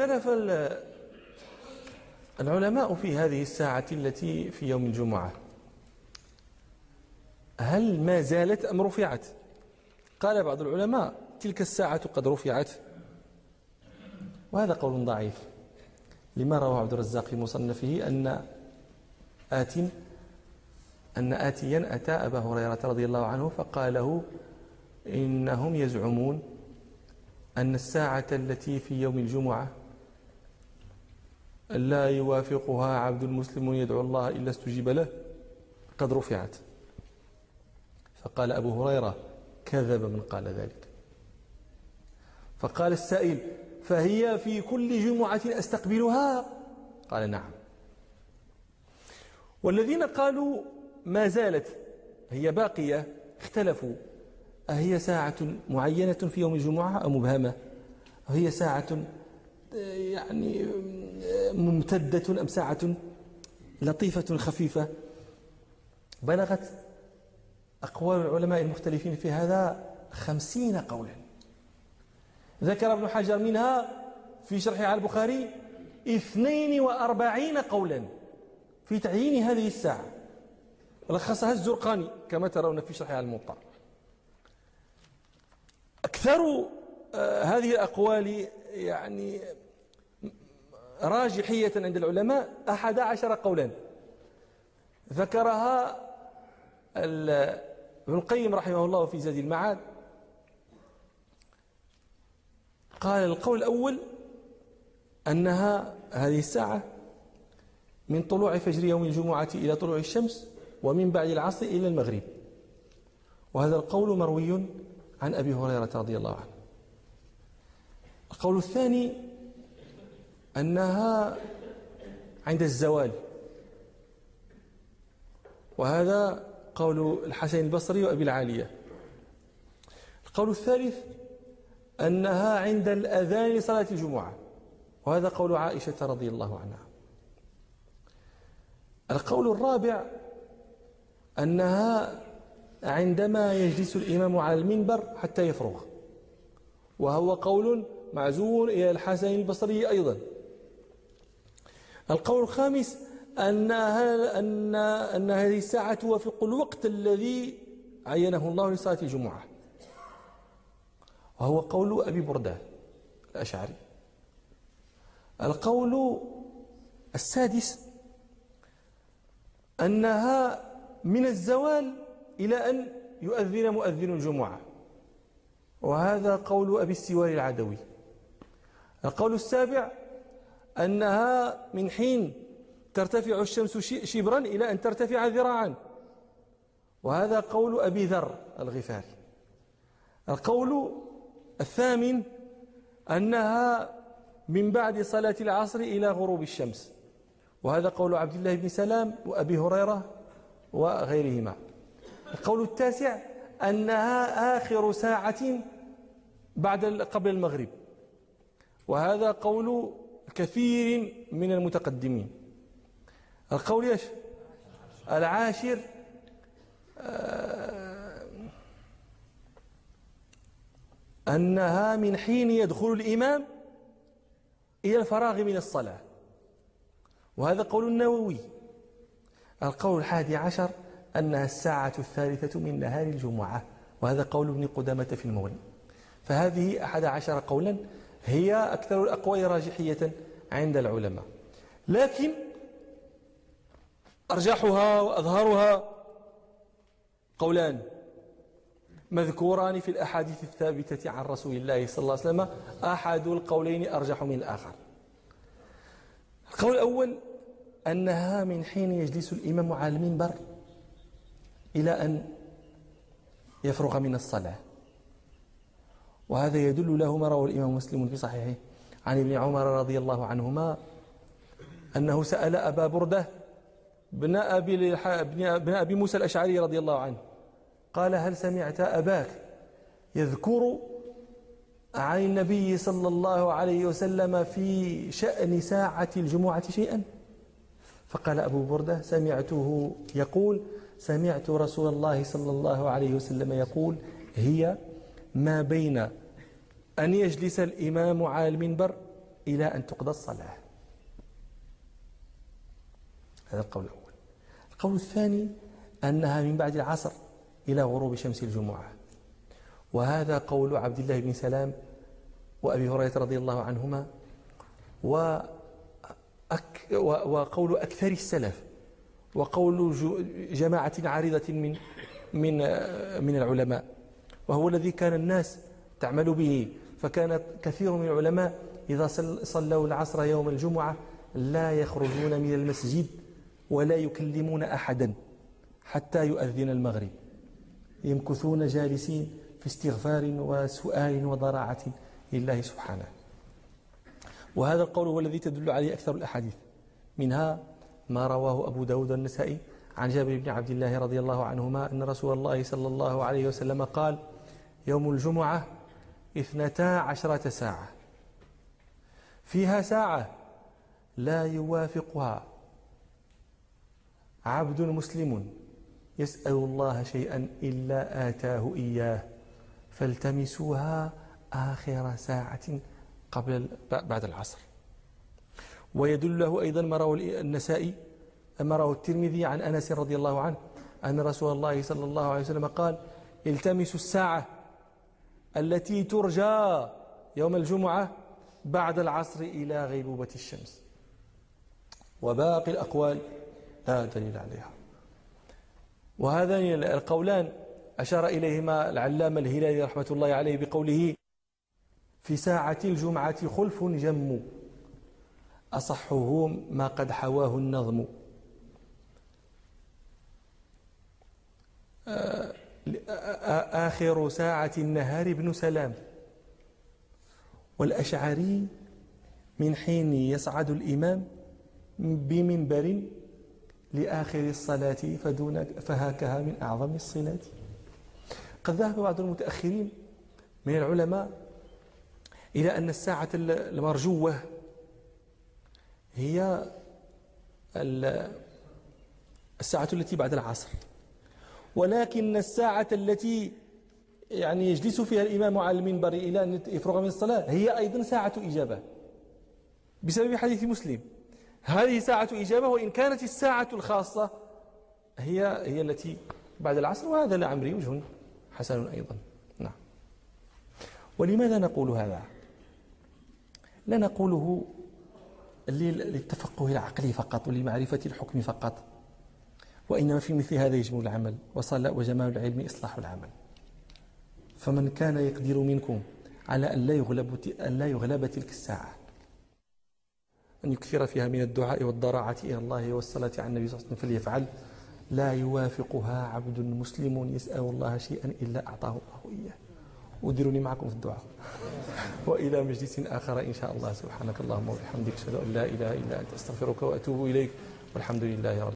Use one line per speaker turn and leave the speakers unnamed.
اختلف العلماء في هذه الساعة التي في يوم الجمعة. هل ما زالت أم رفعت؟ قال بعض العلماء تلك الساعة قد رفعت. وهذا قول ضعيف. لما رواه عبد الرزاق في مصنفه أن آت أن آتيا أتى أبا هريرة رضي الله عنه فقال له إنهم يزعمون أن الساعة التي في يوم الجمعة لا يوافقها عبد مسلم يدعو الله إلا استجيب له؟ قد رفعت. فقال أبو هريرة كذب من قال ذلك. فقال السائل فهي في كل جمعة أستقبلها؟ قال نعم. والذين قالوا ما زالت هي باقية اختلفوا. أهي ساعة معينة في يوم الجمعة أو مبهمة؟ هي ساعة يعني ممتدة أم ساعة لطيفة خفيفة. بلغت أقوال العلماء المختلفين في هذا خمسين قولا. ذكر ابن حجر منها في شرحه على البخاري اثنين وأربعين قولا في تعيين هذه الساعة. لخصها الزرقاني كما ترون في شرحه على الموطأ. أكثر آه، هذه الأقوال يعني راجحية عند العلماء أحد عشر قولا. ذكرها ابن القيم رحمه الله في زاد المعاد. قال القول الأول أنها هذه الساعة من طلوع فجر يوم الجمعة إلى طلوع الشمس ومن بعد العصر إلى المغرب. وهذا القول مروي عن أبي هريرة رضي الله عنه. القول الثاني أنها عند الزوال. وهذا قول الحسن البصري وأبي العالية. القول الثالث أنها عند الأذان لصلاة الجمعة. وهذا قول عائشة رضي الله عنها. القول الرابع أنها عندما يجلس الإمام على المنبر حتى يفرغ. وهو قول معزول إلى الحسن البصري أيضا. القول الخامس أن أن أن هذه الساعة توافق الوقت الذي عينه الله لصلاة الجمعة. وهو قول أبي بردة الأشعري. القول السادس أنها من الزوال إلى أن يؤذن مؤذن الجمعة. وهذا قول أبي السوار العدوي. القول السابع أنها من حين ترتفع الشمس شبرا إلى أن ترتفع ذراعا. وهذا قول أبي ذر الغفاري. القول الثامن أنها من بعد صلاة العصر إلى غروب الشمس. وهذا قول عبد الله بن سلام وأبي هريرة وغيرهما. القول التاسع أنها آخر ساعة بعد قبل المغرب. وهذا قول كثير من المتقدمين. القول إيش؟ العاشر آه، أنها من حين يدخل الإمام إلى الفراغ من الصلاة. وهذا قول النووي. القول الحادي عشر أنها الساعة الثالثة من نهار الجمعة. وهذا قول ابن قدامة في المغني. فهذه أحد عشر قولا هي أكثر الأقوال راجحية عند العلماء. لكن أرجحها وأظهرها قولان. مذكوران في الأحاديث الثابتة عن رسول الله صلى الله عليه وسلم أحد القولين أرجح من الآخر. القول الأول أنها من حين يجلس الإمام على المنبر إلى أن يفرغ من الصلاة. وهذا يدل له ما رواه الإمام مسلم في صحيحه. عن ابن عمر رضي الله عنهما أنه سأل أبا بردة بن أبي, بن أبي موسى الأشعري رضي الله عنه قال هل سمعت أباك يذكر عن النبي صلى الله عليه وسلم في شأن ساعة الجمعة شيئا؟ فقال أبو بردة سمعته. يقول سمعت رسول الله صلى الله عليه وسلم يقول هي ما بين أن يجلس الإمام على المنبر إلى أن تقضى الصلاة. هذا القول الأول. القول الثاني أنها من بعد العصر إلى غروب شمس الجمعة. وهذا قول عبد الله بن سلام وأبي هريرة رضي الله عنهما وقول أكثر السلف وقول جماعة عارضة من من من العلماء. وهو الذي كان الناس تعمل به. فكان كثير من العلماء إذا صلوا العصر يوم الجمعة لا يخرجون من المسجد ولا يكلمون أحدا حتى يؤذن المغرب. يمكثون جالسين في استغفار وسؤال وضراعة لله سبحانه. وهذا القول هو الذي تدل عليه أكثر الأحاديث. منها ما رواه أبو داود النسائي عن جابر بن عبد الله رضي الله عنهما أن رسول الله صلى الله عليه وسلم قال يوم الجمعة اثنتا عشرة ساعة. فيها ساعة لا يوافقها. عبد مسلم يسأل الله شيئا إلا آتاه إياه. فالتمسوها آخر ساعة قبل بعد العصر. ويدل له أيضا ما روى النسائي ما روى الترمذي عن أنس رضي الله عنه أن رسول الله صلى الله عليه وسلم قال التمسوا الساعة التي ترجى يوم الجمعة بعد العصر إلى غيبوبة الشمس. وباقي الأقوال لا دليل عليها. وهذان القولان أشار إليهما العلامة الهلالي رحمة الله عليه بقوله في ساعة الجمعة خلف جم أصحه ما قد حواه النظم. آخر ساعة النهار ابن سلام. والأشعري من حين يصعد الإمام بمنبر لآخر الصلاة فدون فهاكها من أعظم الصلات. قد ذهب بعض المتأخرين من العلماء إلى أن الساعة المرجوة هي الساعة التي بعد العصر. ولكن الساعة التي يعني يجلس فيها الإمام على المنبر إلى أن يفرغ من الصلاة. هي أيضا ساعة إجابة. بسبب حديث مسلم. هذه ساعة إجابة وإن كانت الساعة الخاصة هي هي التي بعد العصر وهذا لعمري وجه حسن أيضا. نعم. ولماذا نقول هذا؟ لا نقوله للتفقه العقلي فقط ولمعرفة الحكم فقط. وإنما في مثل هذا يجب العمل وصلاء وجمال العلم إصلاح العمل. فمن كان يقدر منكم على أن لا يغلب, أن لا يغلب تلك الساعة. أن يكثر فيها من الدعاء والضراعة إلى الله والصلاة على النبي صلى الله عليه وسلم فليفعل. لا يوافقها عبد مسلم يسأل الله شيئا إلا أعطاه الله إياه. وديروني معكم في الدعاء. وإلى مجلس آخر إن شاء الله. سبحانك اللهم وبحمدك أشهد أن لا إله إلا أنت أستغفرك وأتوب إليك. والحمد لله رب